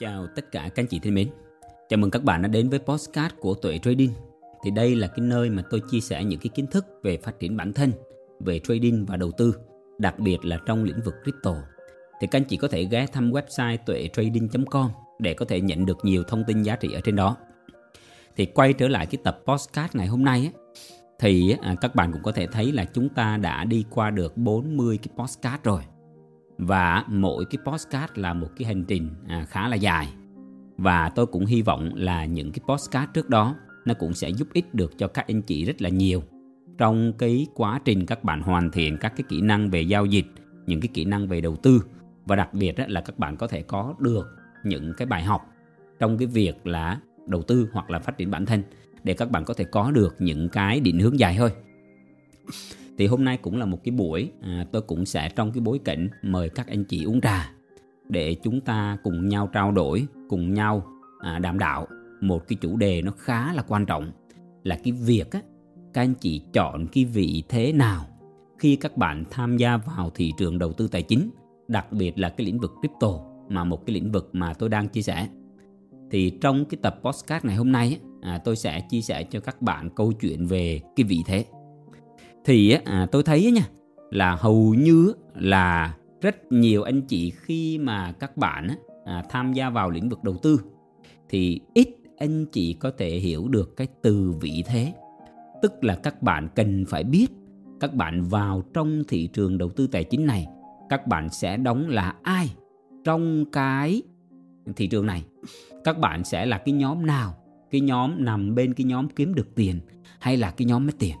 Chào tất cả các anh chị thân mến. Chào mừng các bạn đã đến với postcard của Tuệ Trading. Thì đây là cái nơi mà tôi chia sẻ những cái kiến thức về phát triển bản thân, về trading và đầu tư, đặc biệt là trong lĩnh vực crypto. Thì các anh chị có thể ghé thăm website tuetrading.com để có thể nhận được nhiều thông tin giá trị ở trên đó. Thì quay trở lại cái tập postcard ngày hôm nay ấy, thì à, các bạn cũng có thể thấy là chúng ta đã đi qua được 40 cái postcard rồi và mỗi cái postcard là một cái hành trình à, khá là dài. Và tôi cũng hy vọng là những cái postcard trước đó nó cũng sẽ giúp ích được cho các anh chị rất là nhiều. Trong cái quá trình các bạn hoàn thiện các cái kỹ năng về giao dịch những cái kỹ năng về đầu tư và đặc biệt là các bạn có thể có được những cái bài học trong cái việc là đầu tư hoặc là phát triển bản thân để các bạn có thể có được những cái định hướng dài hơi thì hôm nay cũng là một cái buổi à, tôi cũng sẽ trong cái bối cảnh mời các anh chị uống trà để chúng ta cùng nhau trao đổi cùng nhau à, đàm đạo. Một cái chủ đề nó khá là quan trọng là cái việc á, các anh chị chọn cái vị thế nào khi các bạn tham gia vào thị trường đầu tư tài chính đặc biệt là cái lĩnh vực crypto mà một cái lĩnh vực mà tôi đang chia sẻ. Thì trong cái tập podcast ngày hôm nay à, tôi sẽ chia sẻ cho các bạn câu chuyện về cái vị thế thì à, tôi thấy nha là hầu như là rất nhiều anh chị khi mà các bạn à, tham gia vào lĩnh vực đầu tư thì ít anh chị có thể hiểu được cái từ vị thế. Tức là các bạn cần phải biết các bạn vào trong thị trường đầu tư tài chính này các bạn sẽ đóng là ai trong cái thị trường này. Các bạn sẽ là cái nhóm nào? Cái nhóm nằm bên cái nhóm kiếm được tiền hay là cái nhóm mất tiền?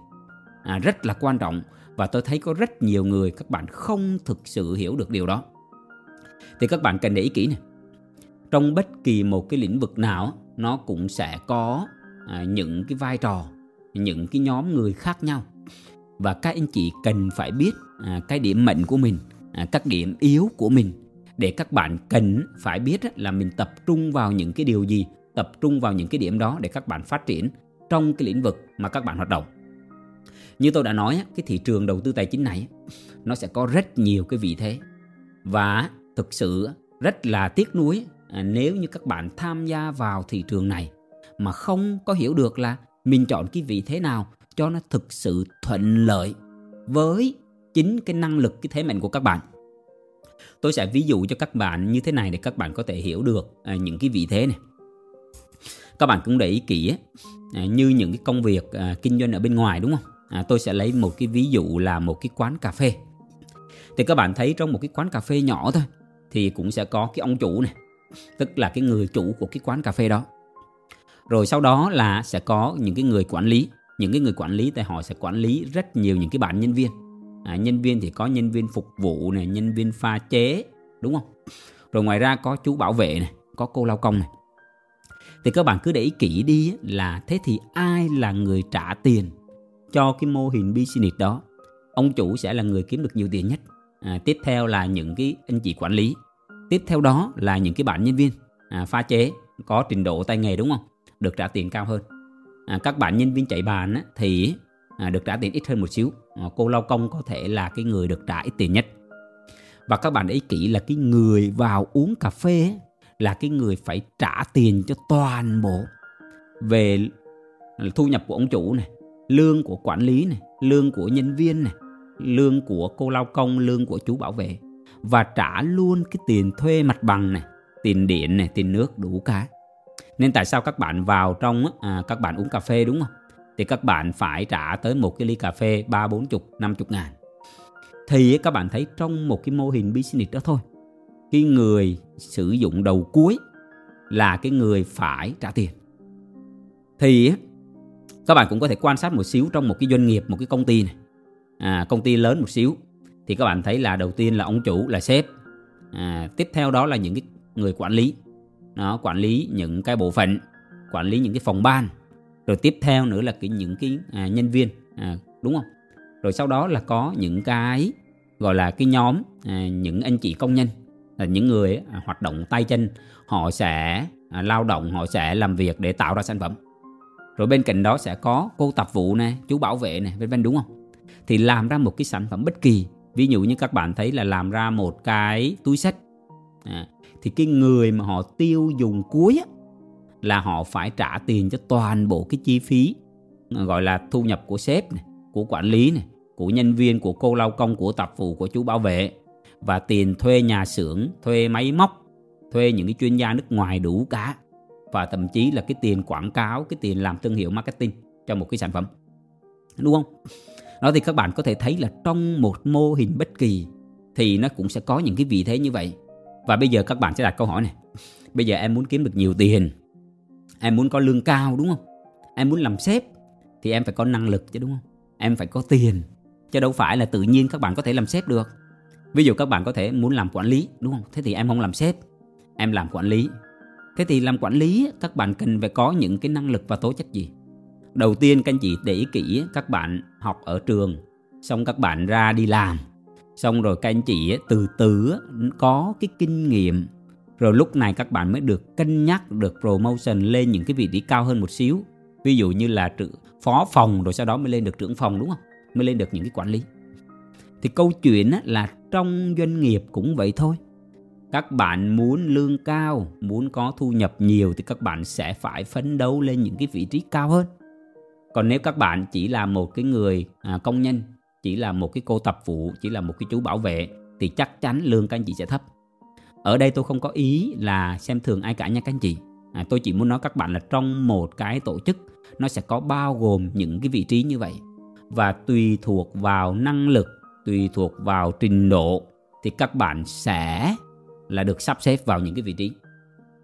À, rất là quan trọng. Và tôi thấy có rất nhiều người các bạn không thực sự hiểu được điều đó. Thì các bạn cần để ý kỹ này trong bất kỳ một cái lĩnh vực nào nó cũng sẽ có à, những cái vai trò những cái nhóm người khác nhau. Và các anh chị cần phải biết à, cái điểm mạnh của mình à, các điểm yếu của mình. Để các bạn cần phải biết là mình tập trung vào những cái điều gì tập trung vào những cái điểm đó để các bạn phát triển trong cái lĩnh vực mà các bạn hoạt động như tôi đã nói cái thị trường đầu tư tài chính này nó sẽ có rất nhiều cái vị thế. Và thực sự rất là tiếc nuối à, nếu như các bạn tham gia vào thị trường này mà không có hiểu được là mình chọn cái vị thế nào cho nó thực sự thuận lợi với chính cái năng lực, cái thế mạnh của các bạn. Tôi sẽ ví dụ cho các bạn như thế này để các bạn có thể hiểu được à, những cái vị thế này. Các bạn cũng để ý kỹ à, như những cái công việc kinh doanh ở bên ngoài, đúng không? À, tôi sẽ lấy một cái ví dụ là một cái quán cà phê. Thì các bạn thấy trong một cái quán cà phê nhỏ thôi thì cũng sẽ có cái ông chủ này tức là cái người chủ của cái quán cà phê đó. Rồi sau đó là sẽ có những cái người quản lý những cái người quản lý thì họ sẽ quản lý rất nhiều những cái bạn nhân viên. À, nhân viên thì có nhân viên phục vụ này nhân viên pha chế đúng không? Rồi ngoài ra có chú bảo vệ này có cô lao công này. Thì các bạn cứ để ý kỹ đi là thế thì ai là người trả tiền? Cho cái mô hình business đó. Ông chủ sẽ là người kiếm được nhiều tiền nhất. À, tiếp theo là những cái anh chị quản lý. Tiếp theo đó là những cái bạn nhân viên à, pha chế có trình độ tay nghề đúng không? Được trả tiền cao hơn. À, các bạn nhân viên chạy bàn á, thì à, được trả tiền ít hơn một xíu. À, cô lao công có thể là cái người được trả ít tiền nhất. Và các bạn để ý kỹ là cái người vào uống cà phê ấy, là cái người phải trả tiền cho toàn bộ. Về thu nhập của ông chủ này lương của quản lý này, lương của nhân viên này, lương của cô lao công, lương của chú bảo vệ và trả luôn cái tiền thuê mặt bằng này, tiền điện này, tiền nước đủ cả. Nên tại sao các bạn vào trong à, các bạn uống cà phê đúng không? Thì các bạn phải trả tới một cái ly cà phê ba bốn chục, năm chục ngàn. Thì các bạn thấy trong một cái mô hình business đó thôi, cái người sử dụng đầu cuối là cái người phải trả tiền. Thì các bạn cũng có thể quan sát một xíu trong một cái doanh nghiệp một cái công ty này. À, công ty lớn một xíu. Thì các bạn thấy là đầu tiên là ông chủ là sếp. À, tiếp theo đó là những cái người quản lý. Nó quản lý những cái bộ phận quản lý những cái phòng ban. Rồi tiếp theo nữa là cái những cái à, nhân viên. À, đúng không? Rồi sau đó là có những cái gọi là cái nhóm à, những anh chị công nhân. Là những người à, hoạt động tay chân. Họ sẽ à, lao động họ sẽ làm việc để tạo ra sản phẩm rồi bên cạnh đó sẽ có cô tập vụ nè chú bảo vệ nè vân vân đúng không? Thì làm ra một cái sản phẩm bất kỳ. Ví dụ như các bạn thấy là làm ra một cái túi sách. À, thì cái người mà họ tiêu dùng cuối á, là họ phải trả tiền cho toàn bộ cái chi phí à, gọi là thu nhập của sếp này, của quản lý này, của nhân viên, của cô lao công, của tập vụ, của chú bảo vệ. Và tiền thuê nhà xưởng, thuê máy móc, thuê những cái chuyên gia nước ngoài đủ cả và thậm chí là cái tiền quảng cáo, cái tiền làm thương hiệu marketing cho một cái sản phẩm. Đúng không? Đó thì các bạn có thể thấy là trong một mô hình bất kỳ thì nó cũng sẽ có những cái vị thế như vậy. Và bây giờ các bạn sẽ đặt câu hỏi này. Bây giờ em muốn kiếm được nhiều tiền, em muốn có lương cao đúng không? Em muốn làm sếp thì em phải có năng lực chứ đúng không? Em phải có tiền chứ đâu phải là tự nhiên các bạn có thể làm sếp được. Ví dụ các bạn có thể muốn làm quản lý đúng không? Thế thì em không làm sếp, em làm quản lý. Thế thì làm quản lý, các bạn cần phải có những cái năng lực và tố chất gì? Đầu tiên, các anh chị để ý kỹ, các bạn học ở trường, xong các bạn ra đi làm. Xong rồi các anh chị từ từ có cái kinh nghiệm, rồi lúc này các bạn mới được cân nhắc, được promotion lên những cái vị trí cao hơn một xíu. Ví dụ như là phó phòng, rồi sau đó mới lên được trưởng phòng, đúng không? Mới lên được những cái quản lý. Thì câu chuyện là trong doanh nghiệp cũng vậy thôi các bạn muốn lương cao muốn có thu nhập nhiều thì các bạn sẽ phải phấn đấu lên những cái vị trí cao hơn. Còn nếu các bạn chỉ là một cái người à, công nhân chỉ là một cái cô tập vụ chỉ là một cái chú bảo vệ thì chắc chắn lương các anh chị sẽ thấp. Ở đây tôi không có ý là xem thường ai cả nha các anh chị. À, tôi chỉ muốn nói các bạn là trong một cái tổ chức nó sẽ có bao gồm những cái vị trí như vậy. Và tùy thuộc vào năng lực tùy thuộc vào trình độ thì các bạn sẽ là được sắp xếp vào những cái vị trí.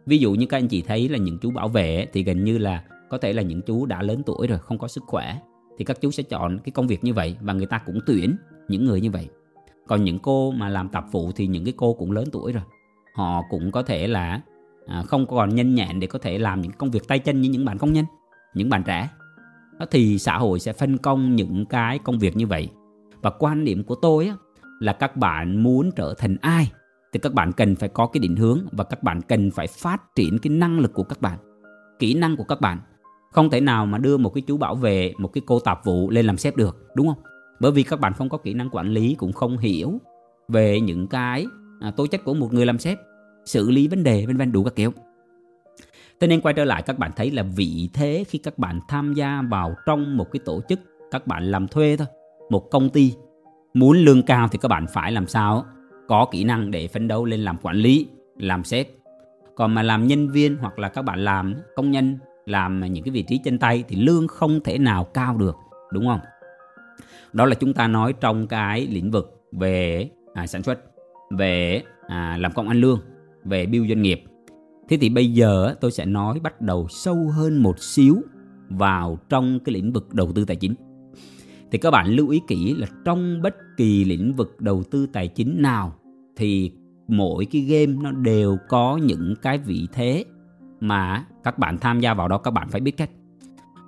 Ví dụ như các anh chị thấy là những chú bảo vệ thì gần như là có thể là những chú đã lớn tuổi rồi không có sức khỏe thì các chú sẽ chọn cái công việc như vậy và người ta cũng tuyển những người như vậy. Còn những cô mà làm tạp vụ thì những cái cô cũng lớn tuổi rồi. Họ cũng có thể là à, không còn nhanh nhẹn để có thể làm những công việc tay chân như những bạn công nhân những bạn trẻ. Thì xã hội sẽ phân công những cái công việc như vậy. Và quan điểm của tôi á, là các bạn muốn trở thành ai? Thì các bạn cần phải có cái định hướng và các bạn cần phải phát triển cái năng lực của các bạn kỹ năng của các bạn. Không thể nào mà đưa một cái chú bảo vệ một cái cô tạp vụ lên làm sếp được đúng không? Bởi vì các bạn không có kỹ năng quản lý cũng không hiểu về những cái à, tố chất của một người làm sếp xử lý vấn đề vân vân đủ các kiểu. Thế nên quay trở lại các bạn thấy là vị thế khi các bạn tham gia vào trong một cái tổ chức các bạn làm thuê thôi, một công ty muốn lương cao thì các bạn phải làm sao? Có kỹ năng để phấn đấu lên làm quản lý, làm sếp. Còn mà làm nhân viên hoặc là các bạn làm công nhân, làm những cái vị trí chân tay thì lương không thể nào cao được, đúng không? Đó là chúng ta nói trong cái lĩnh vực về à, sản xuất, về à, làm công ăn lương, về bill doanh nghiệp Thế thì bây giờ tôi sẽ nói bắt đầu sâu hơn một xíu vào trong cái lĩnh vực đầu tư tài chính. Thì các bạn lưu ý kỹ là trong bất kỳ lĩnh vực đầu tư tài chính nào thì mỗi cái game nó đều có những cái vị thế mà các bạn tham gia vào đó các bạn phải biết cách.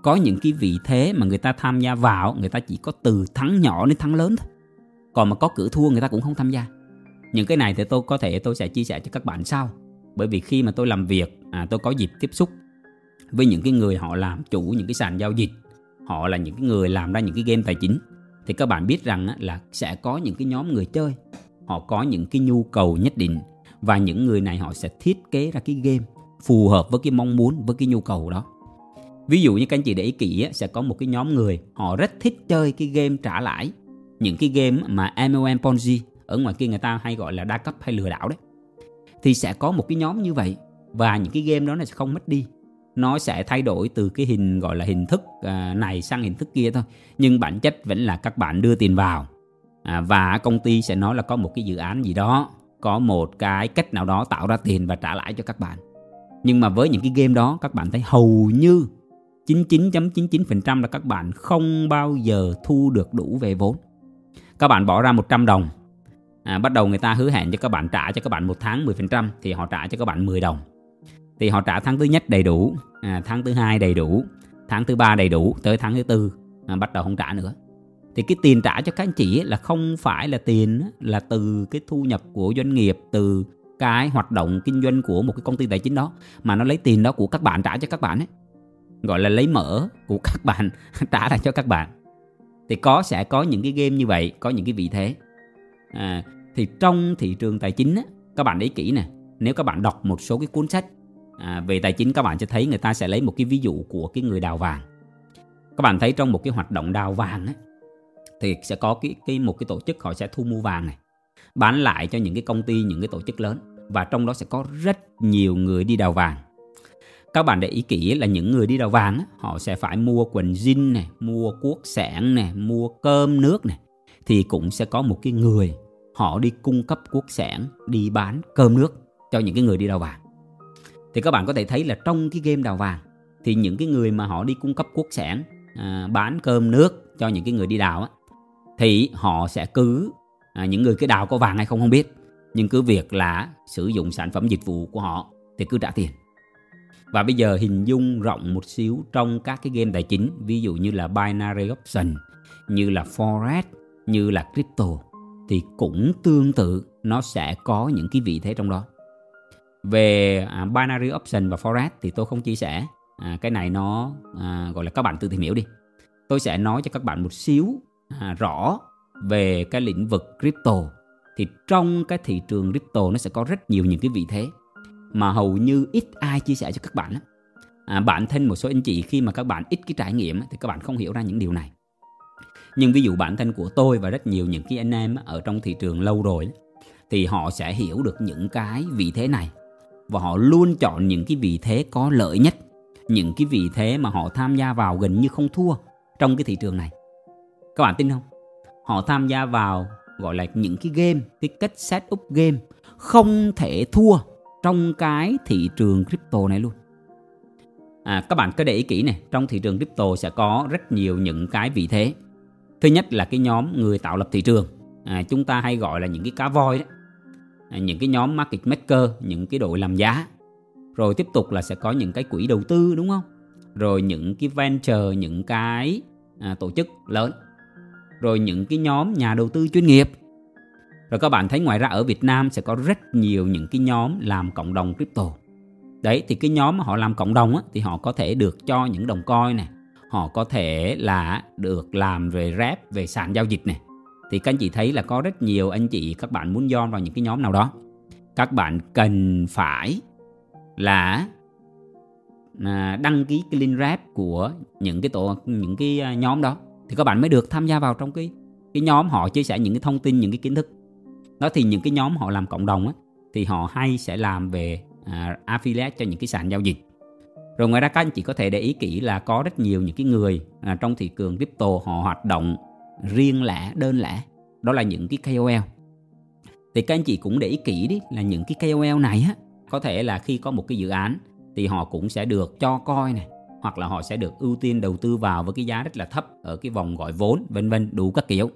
Có những cái vị thế mà người ta tham gia vào người ta chỉ có từ thắng nhỏ đến thắng lớn thôi. Còn mà có cửa thua người ta cũng không tham gia. Những cái này thì tôi có thể tôi sẽ chia sẻ cho các bạn sau bởi vì khi mà tôi làm việc à, tôi có dịp tiếp xúc với những cái người họ làm chủ những cái sàn giao dịch họ là những cái người làm ra những cái game tài chính. Thì các bạn biết rằng là sẽ có những cái nhóm người chơi. Họ có những cái nhu cầu nhất định. Và những người này họ sẽ thiết kế ra cái game phù hợp với cái mong muốn, với cái nhu cầu đó. Ví dụ như các anh chị để ý kỹ sẽ có một cái nhóm người, họ rất thích chơi cái game trả lãi. Những cái game mà MLM Ponzi, ở ngoài kia người ta hay gọi là đa cấp hay lừa đảo đấy. Thì sẽ có một cái nhóm như vậy. Và những cái game đó này sẽ không mất đi nó sẽ thay đổi từ cái hình gọi là hình thức à, này sang hình thức kia thôi. Nhưng bản chất vẫn là các bạn đưa tiền vào. À, và công ty sẽ nói là có một cái dự án gì đó có một cái cách nào đó tạo ra tiền và trả lãi cho các bạn. Nhưng mà với những cái game đó các bạn thấy hầu như 99.99% là các bạn không bao giờ thu được đủ về vốn. Các bạn bỏ ra 100 đồng. À, bắt đầu người ta hứa hẹn cho các bạn trả cho các bạn một tháng 10% thì họ trả cho các bạn 10 đồng thì họ trả tháng thứ nhất đầy đủ à, tháng thứ hai đầy đủ tháng thứ ba đầy đủ tới tháng thứ tư à, bắt đầu không trả nữa. Thì cái tiền trả cho các anh chị là không phải là tiền là từ cái thu nhập của doanh nghiệp từ cái hoạt động kinh doanh của một cái công ty tài chính đó mà nó lấy tiền đó của các bạn trả cho các bạn ấy. Gọi là lấy mỡ của các bạn trả lại cho các bạn. Thì có sẽ có những cái game như vậy có những cái vị thế. À, thì trong thị trường tài chính á, các bạn để ý kỹ nè nếu các bạn đọc một số cái cuốn sách à, về tài chính các bạn sẽ thấy người ta sẽ lấy một cái ví dụ của cái người đào vàng. Các bạn thấy trong một cái hoạt động đào vàng ấy, thì sẽ có cái, cái một cái tổ chức họ sẽ thu mua vàng này bán lại cho những cái công ty những cái tổ chức lớn. Và trong đó sẽ có rất nhiều người đi đào vàng. Các bạn để ý kỹ là những người đi đào vàng họ sẽ phải mua quần jean này mua cuốc sẻn này mua cơm nước này thì cũng sẽ có một cái người họ đi cung cấp cuốc sẻn đi bán cơm nước cho những cái người đi đào vàng thì các bạn có thể thấy là trong cái game đào vàng thì những cái người mà họ đi cung cấp quốc sản à, bán cơm nước cho những cái người đi đào á, thì họ sẽ cứ à, những người cái đào có vàng hay không không biết nhưng cứ việc là sử dụng sản phẩm dịch vụ của họ thì cứ trả tiền. Và bây giờ hình dung rộng một xíu trong các cái game tài chính ví dụ như là binary option như là forex như là crypto thì cũng tương tự nó sẽ có những cái vị thế trong đó về à, binary option và forex thì tôi không chia sẻ à, cái này nó à, gọi là các bạn tự tìm hiểu đi tôi sẽ nói cho các bạn một xíu à, rõ về cái lĩnh vực crypto thì trong cái thị trường crypto nó sẽ có rất nhiều những cái vị thế mà hầu như ít ai chia sẻ cho các bạn. À, bản thân một số anh chị khi mà các bạn ít cái trải nghiệm thì các bạn không hiểu ra những điều này. Nhưng ví dụ bản thân của tôi và rất nhiều những cái anh em ở trong thị trường lâu rồi thì họ sẽ hiểu được những cái vị thế này và họ luôn chọn những cái vị thế có lợi nhất, những cái vị thế mà họ tham gia vào gần như không thua trong cái thị trường này. Các bạn tin không? Họ tham gia vào gọi là những cái game, cái cách set up game không thể thua trong cái thị trường crypto này luôn. À, các bạn cứ để ý kỹ này, trong thị trường crypto sẽ có rất nhiều những cái vị thế. Thứ nhất là cái nhóm người tạo lập thị trường, à, chúng ta hay gọi là những cái cá voi đó. À, những cái nhóm market maker, những cái đội làm giá. Rồi tiếp tục là sẽ có những cái quỹ đầu tư đúng không? Rồi những cái venture, những cái à, tổ chức lớn. Rồi những cái nhóm nhà đầu tư chuyên nghiệp rồi các bạn thấy ngoài ra ở Việt Nam sẽ có rất nhiều những cái nhóm làm cộng đồng crypto. Đấy thì cái nhóm mà họ làm cộng đồng á, thì họ có thể được cho những đồng coin này. Họ có thể là được làm về rep, về sàn giao dịch này. Thì các anh chị thấy là có rất nhiều anh chị các bạn muốn join vào những cái nhóm nào đó. Các bạn cần phải là à, đăng ký cái link rep của những cái tổ những cái à, nhóm đó. Thì các bạn mới được tham gia vào trong cái cái nhóm họ chia sẻ những cái thông tin những cái kiến thức. Đó thì những cái nhóm họ làm cộng đồng á, thì họ hay sẽ làm về à, affiliate cho những cái sàn giao dịch. Rồi ngoài ra các anh chị có thể để ý kỹ là có rất nhiều những cái người à, trong thị trường crypto họ hoạt động riêng lẻ đơn lẻ. Đó là những cái KOL thì các anh chị cũng để ý kỹ đi là những cái KOL này á có thể là khi có một cái dự án thì họ cũng sẽ được cho coi này hoặc là họ sẽ được ưu tiên đầu tư vào với cái giá rất là thấp ở cái vòng gọi vốn vân vân đủ các kiểu.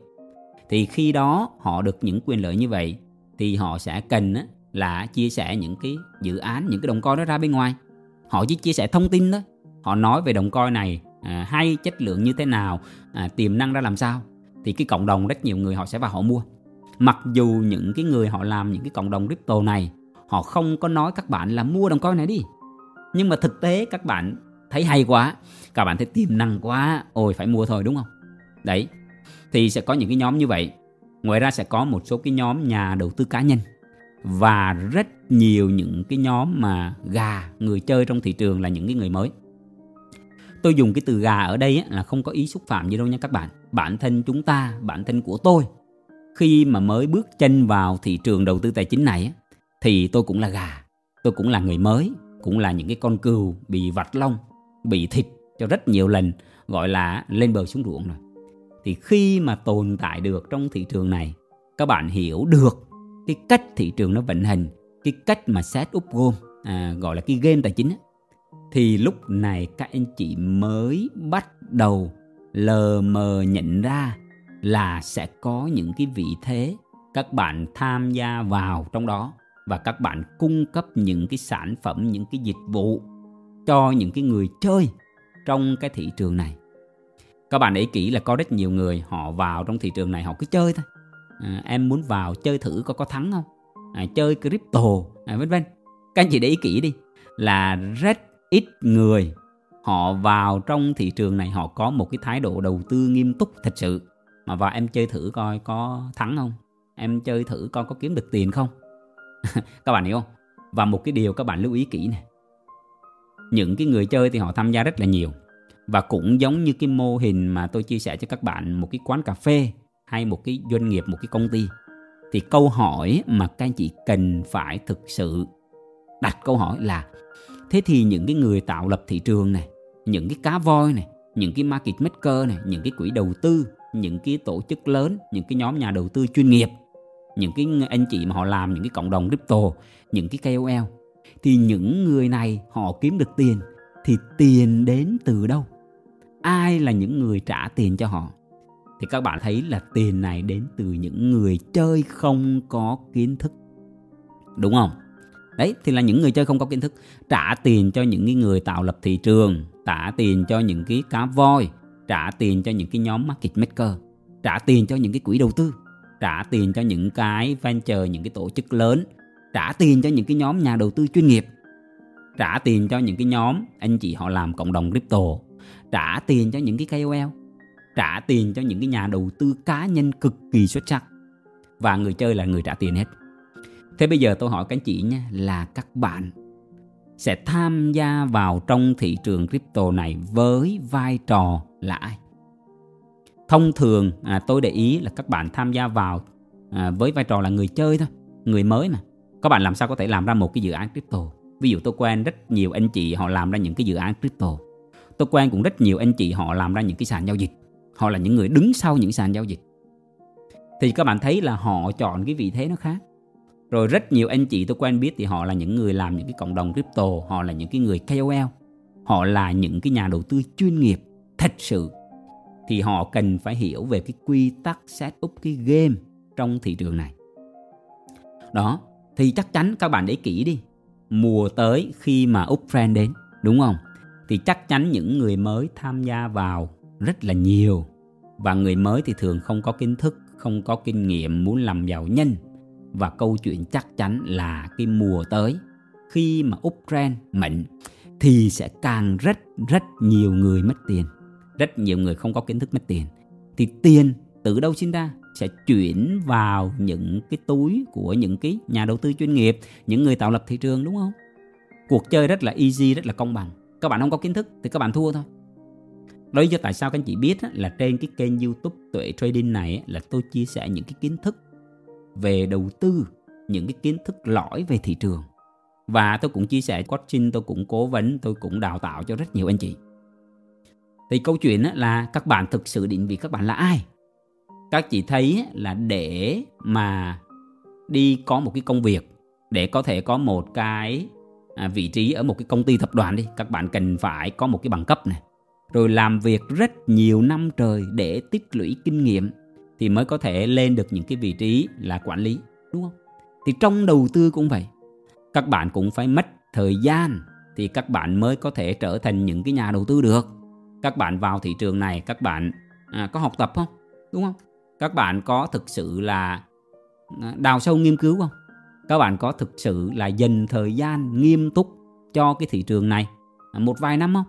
Thì khi đó họ được những quyền lợi như vậy thì họ sẽ cần là chia sẻ những cái dự án những cái đồng coi đó ra bên ngoài. Họ chỉ chia sẻ thông tin thôi. Họ nói về đồng coi này à, hay chất lượng như thế nào à, tiềm năng ra làm sao thì cái cộng đồng rất nhiều người họ sẽ vào họ mua. Mặc dù những cái người họ làm những cái cộng đồng crypto này, họ không có nói các bạn là mua đồng coin này đi. Nhưng mà thực tế các bạn thấy hay quá, các bạn thấy tiềm năng quá, ôi phải mua thôi, đúng không? Đấy, thì sẽ có những cái nhóm như vậy. Ngoài ra sẽ có một số cái nhóm nhà đầu tư cá nhân và rất nhiều những cái nhóm mà gà người chơi trong thị trường là những cái người mới tôi dùng cái từ gà ở đây là không có ý xúc phạm gì đâu nha các bạn. Bản thân chúng ta bản thân của tôi khi mà mới bước chân vào thị trường đầu tư tài chính này thì tôi cũng là gà tôi cũng là người mới cũng là những cái con cừu bị vạch lông bị thịt cho rất nhiều lần gọi là lên bờ xuống ruộng rồi. Thì khi mà tồn tại được trong thị trường này các bạn hiểu được cái cách thị trường nó vận hành cái cách mà set up game à, gọi là cái game tài chính ấy, thì lúc này các anh chị mới bắt đầu lờ mờ nhận ra là sẽ có những cái vị thế các bạn tham gia vào trong đó và các bạn cung cấp những cái sản phẩm những cái dịch vụ cho những cái người chơi trong cái thị trường này. Các bạn để ý kỹ là có rất nhiều người họ vào trong thị trường này họ cứ chơi thôi. À, em muốn vào chơi thử có có thắng không? À, chơi crypto à, vân vân. Các anh chị để ý kỹ đi là rất ít người. Họ vào trong thị trường này, họ có một cái thái độ đầu tư nghiêm túc thật sự. Mà vào em chơi thử coi có thắng không? Em chơi thử coi có kiếm được tiền không? Các bạn hiểu không? Và một cái điều các bạn lưu ý kỹ này những cái người chơi thì họ tham gia rất là nhiều. Và cũng giống như cái mô hình mà tôi chia sẻ cho các bạn, một cái quán cà phê hay một cái doanh nghiệp, một cái công ty, thì câu hỏi mà các anh chị cần phải thực sự đặt câu hỏi là thế thì những cái người tạo lập thị trường này, những cái cá voi này, những cái market maker này, những cái quỹ đầu tư, những cái tổ chức lớn, những cái nhóm nhà đầu tư chuyên nghiệp, những cái anh chị mà họ làm những cái cộng đồng crypto, những cái KOL thì những người này họ kiếm được tiền, thì tiền đến từ đâu? Ai là những người trả tiền cho họ? Thì các bạn thấy là tiền này đến từ những người chơi không có kiến thức. Đúng không? Đấy thì là những người chơi không có kiến thức trả tiền cho những cái người tạo lập thị trường trả tiền cho những cái cá voi trả tiền cho những cái nhóm market maker trả tiền cho những cái quỹ đầu tư trả tiền cho những cái venture những cái tổ chức lớn trả tiền cho những cái nhóm nhà đầu tư chuyên nghiệp trả tiền cho những cái nhóm anh chị họ làm cộng đồng crypto trả tiền cho những cái KOL trả tiền cho những cái nhà đầu tư cá nhân cực kỳ xuất sắc và người chơi là người trả tiền hết thế bây giờ tôi hỏi các anh chị nha là các bạn sẽ tham gia vào trong thị trường crypto này với vai trò là ai? Thông thường à, tôi để ý là các bạn tham gia vào à, với vai trò là người chơi thôi người mới mà. Các bạn làm sao có thể làm ra một cái dự án crypto? Ví dụ tôi quen rất nhiều anh chị họ làm ra những cái dự án crypto. Tôi quen cũng rất nhiều anh chị họ làm ra những cái sàn giao dịch. Họ là những người đứng sau những sàn giao dịch. Thì các bạn thấy là họ chọn cái vị thế nó khác rồi rất nhiều anh chị tôi quen biết thì họ là những người làm những cái cộng đồng crypto, họ là những cái người KOL họ là những cái nhà đầu tư chuyên nghiệp, thật sự. Thì họ cần phải hiểu về cái quy tắc set up cái game trong thị trường này. Đó, thì chắc chắn các bạn để kỹ đi. Mùa tới khi mà up friend đến, đúng không? Thì chắc chắn những người mới tham gia vào rất là nhiều. Và người mới thì thường không có kiến thức, không có kinh nghiệm, muốn làm giàu nhanh và câu chuyện chắc chắn là cái mùa tới. Khi mà Ukraine mạnh thì sẽ càng rất rất nhiều người mất tiền. Rất nhiều người không có kiến thức mất tiền. Thì tiền từ đâu sinh ra? Sẽ chuyển vào những cái túi của những cái nhà đầu tư chuyên nghiệp, những người tạo lập thị trường, đúng không? Cuộc chơi rất là easy, rất là công bằng. Các bạn không có kiến thức thì các bạn thua thôi. Đó lý do tại sao các anh chị biết là trên cái kênh youtube tuệ trading này là tôi chia sẻ những cái kiến thức về đầu tư những cái kiến thức lõi về thị trường. Và tôi cũng chia sẻ coaching, tôi cũng cố vấn, tôi cũng đào tạo cho rất nhiều anh chị. Thì câu chuyện là các bạn thực sự định vị các bạn là ai? Các chị thấy là để mà đi có một cái công việc, để có thể có một cái à, vị trí ở một cái công ty tập đoàn đi, các bạn cần phải có một cái bằng cấp này. Rồi làm việc rất nhiều năm trời để tích lũy kinh nghiệm thì mới có thể lên được những cái vị trí là quản lý đúng không? Thì trong đầu tư cũng vậy. Các bạn cũng phải mất thời gian thì các bạn mới có thể trở thành những cái nhà đầu tư được. Các bạn vào thị trường này các bạn à, có học tập không? Đúng không? Các bạn có thực sự là à, đào sâu nghiên cứu không? Các bạn có thực sự là dành thời gian nghiêm túc cho cái thị trường này? Một vài năm không?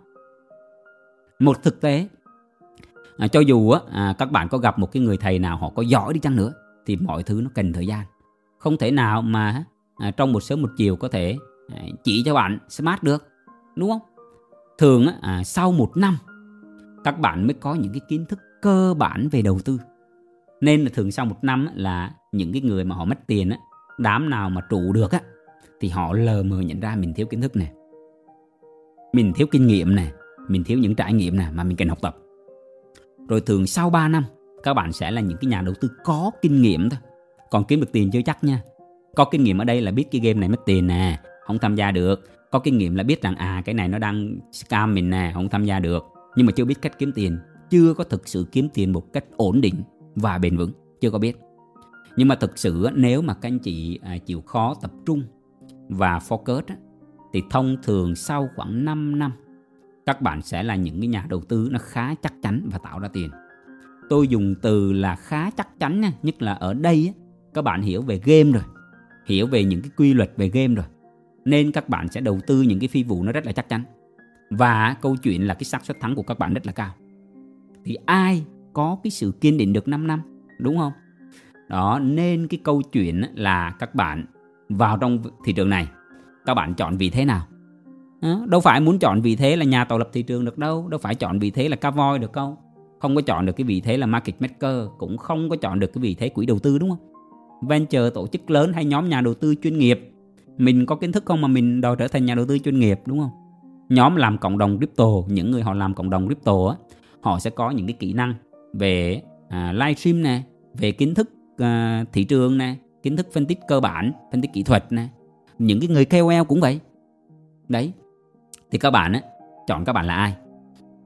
Một thực tế à, cho dù á, à, các bạn có gặp một cái người thầy nào họ có giỏi đi chăng nữa thì mọi thứ nó cần thời gian. Không thể nào mà à, trong một sớm một chiều có thể à, chỉ cho bạn smart được đúng không? Thường á, à, sau một năm các bạn mới có những cái kiến thức cơ bản về đầu tư. Nên là thường sau một năm á, là những cái người mà họ mất tiền á, đám nào mà trụ được á thì họ lờ mờ nhận ra mình thiếu kiến thức này mình thiếu kinh nghiệm này mình thiếu những trải nghiệm này mà mình cần học tập rồi thường sau 3 năm, các bạn sẽ là những cái nhà đầu tư có kinh nghiệm thôi. Còn kiếm được tiền chưa chắc nha. Có kinh nghiệm ở đây là biết cái game này mất tiền nè, không tham gia được. Có kinh nghiệm là biết rằng à cái này nó đang scam mình nè, không tham gia được. Nhưng mà chưa biết cách kiếm tiền. Chưa có thực sự kiếm tiền một cách ổn định và bền vững. Chưa có biết. Nhưng mà thực sự nếu mà các anh chị à, chịu khó tập trung và focus thì thông thường sau khoảng 5 năm các bạn sẽ là những cái nhà đầu tư nó khá chắc chắn và tạo ra tiền. Tôi dùng từ là khá chắc chắn nha, nhất là ở đây các bạn hiểu về game rồi, hiểu về những cái quy luật về game rồi, nên các bạn sẽ đầu tư những cái phi vụ nó rất là chắc chắn. Và câu chuyện là cái xác suất thắng của các bạn rất là cao. Thì ai có cái sự kiên định được 5 năm, đúng không? Đó, nên cái câu chuyện là các bạn vào trong thị trường này, các bạn chọn vị thế nào? Đâu phải muốn chọn vị thế là nhà tạo lập thị trường được đâu. Đâu phải chọn vị thế là cá voi được không? Không có chọn được cái vị thế là market maker cũng không có chọn được cái vị thế quỹ đầu tư đúng không? Venture tổ chức lớn hay nhóm nhà đầu tư chuyên nghiệp. Mình có kiến thức không mà mình đòi trở thành nhà đầu tư chuyên nghiệp đúng không? Nhóm làm cộng đồng crypto những người họ làm cộng đồng crypto á họ sẽ có những cái kỹ năng về à, livestream nè về kiến thức à, thị trường nè kiến thức phân tích cơ bản phân tích kỹ thuật nè. Những cái người KOL cũng vậy. Đấy thì các bạn ấy, chọn các bạn là ai?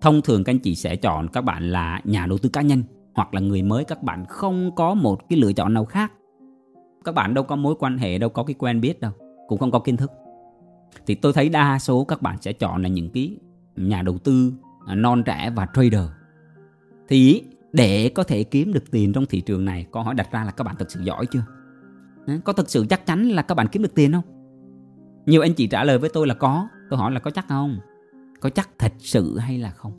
Thông thường các anh chị sẽ chọn các bạn là nhà đầu tư cá nhân hoặc là người mới. Các bạn không có một cái lựa chọn nào khác. Các bạn đâu có mối quan hệ đâu có cái quen biết đâu cũng không có kiến thức. Thì tôi thấy đa số các bạn sẽ chọn là những cái nhà đầu tư à, non trẻ và trader. Thì để có thể kiếm được tiền trong thị trường này câu hỏi đặt ra là các bạn thực sự giỏi chưa? Có thực sự chắc chắn là các bạn kiếm được tiền không? Nhiều anh chị trả lời với tôi là có tôi hỏi là có chắc không? Có chắc thật sự hay là không?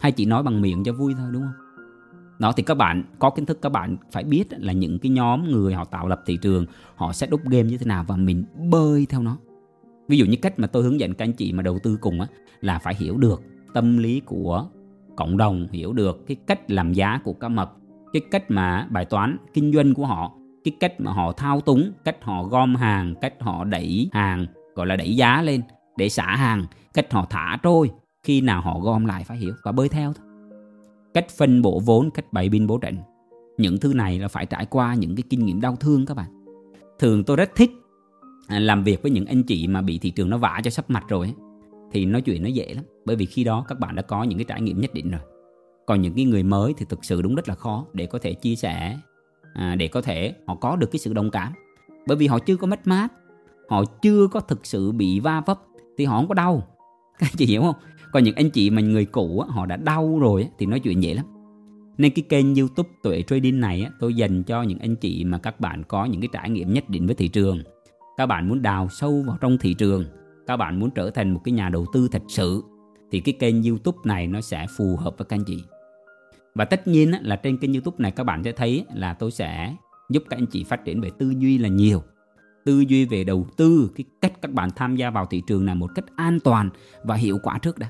Hay chỉ nói bằng miệng cho vui thôi, đúng không? Đó, thì các bạn, có kiến thức các bạn phải biết là những cái nhóm người họ tạo lập thị trường, họ set up game như thế nào và mình bơi theo nó. Ví dụ như cách mà tôi hướng dẫn các anh chị mà đầu tư cùng á, là phải hiểu được tâm lý của cộng đồng, hiểu được cái cách làm giá của cá mập, cái cách mà bài toán kinh doanh của họ, cái cách mà họ thao túng, cách họ gom hàng, cách họ đẩy hàng, gọi là đẩy giá lên để xả hàng cách họ thả trôi. Khi nào họ gom lại phải hiểu và bơi theo thôi. Cách phân bổ vốn cách bày binh bố trận. Những thứ này là phải trải qua những cái kinh nghiệm đau thương các bạn. Thường tôi rất thích à, làm việc với những anh chị mà bị thị trường nó vả cho sắp mặt rồi thì nói chuyện nó dễ lắm bởi vì khi đó các bạn đã có những cái trải nghiệm nhất định rồi. Còn những cái người mới thì thực sự đúng rất là khó để có thể chia sẻ à, để có thể họ có được cái sự đồng cảm. Bởi vì họ chưa có mất mát họ chưa có thực sự bị va vấp thì họ không có đau. Các chị hiểu không? Còn những anh chị mà người cũ họ đã đau rồi thì nói chuyện dễ lắm. Nên cái kênh youtube tuệ trading này tôi dành cho những anh chị mà các bạn có những cái trải nghiệm nhất định với thị trường. Các bạn muốn đào sâu vào trong thị trường, các bạn muốn trở thành một cái nhà đầu tư thật sự, thì cái kênh youtube này nó sẽ phù hợp với các anh chị. Và tất nhiên là trên kênh youtube này các bạn sẽ thấy là tôi sẽ giúp các anh chị phát triển về tư duy là nhiều tư duy về đầu tư, cái cách các bạn tham gia vào thị trường này một cách an toàn và hiệu quả trước đã.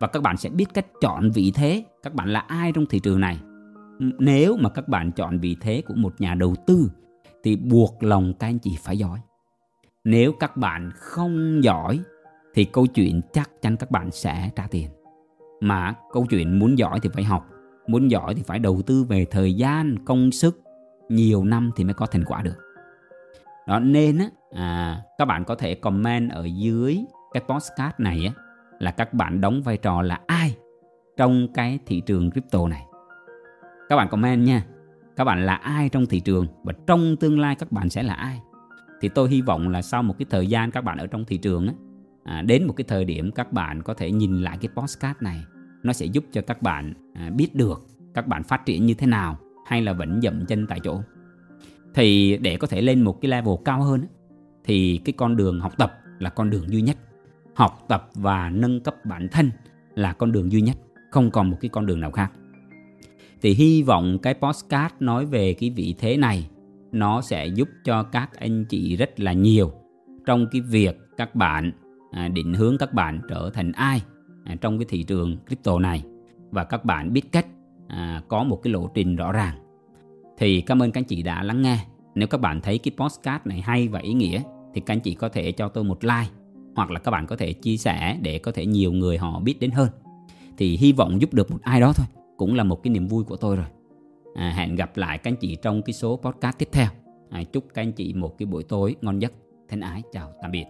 Và các bạn sẽ biết cách chọn vị thế, các bạn là ai trong thị trường này. Nếu mà các bạn chọn vị thế của một nhà đầu tư, thì buộc lòng các anh chị phải giỏi. Nếu các bạn không giỏi, thì câu chuyện chắc chắn các bạn sẽ trả tiền. Mà câu chuyện muốn giỏi thì phải học, muốn giỏi thì phải đầu tư về thời gian, công sức, nhiều năm thì mới có thành quả được đó nên á à, các bạn có thể comment ở dưới cái postcard này á là các bạn đóng vai trò là ai trong cái thị trường crypto này. Các bạn comment nha các bạn là ai trong thị trường và trong tương lai các bạn sẽ là ai. Thì tôi hy vọng là sau một cái thời gian các bạn ở trong thị trường á, à, đến một cái thời điểm các bạn có thể nhìn lại cái postcard này nó sẽ giúp cho các bạn à, biết được các bạn phát triển như thế nào hay là vẫn dậm chân tại chỗ thì để có thể lên một cái level cao hơn thì cái con đường học tập là con đường duy nhất. Học tập và nâng cấp bản thân là con đường duy nhất không còn một cái con đường nào khác. Thì hy vọng cái postcard nói về cái vị thế này nó sẽ giúp cho các anh chị rất là nhiều trong cái việc các bạn à, định hướng các bạn trở thành ai à, trong cái thị trường crypto này. Và các bạn biết cách à, có một cái lộ trình rõ ràng thì cảm ơn các anh chị đã lắng nghe. Nếu các bạn thấy cái podcast này hay và ý nghĩa thì các anh chị có thể cho tôi một like hoặc là các bạn có thể chia sẻ để có thể nhiều người họ biết đến hơn. Thì hy vọng giúp được một ai đó thôi cũng là một cái niềm vui của tôi rồi. À, hẹn gặp lại các anh chị trong cái số podcast tiếp theo. À, chúc các anh chị một cái buổi tối ngon giấc. Thân ái chào tạm biệt.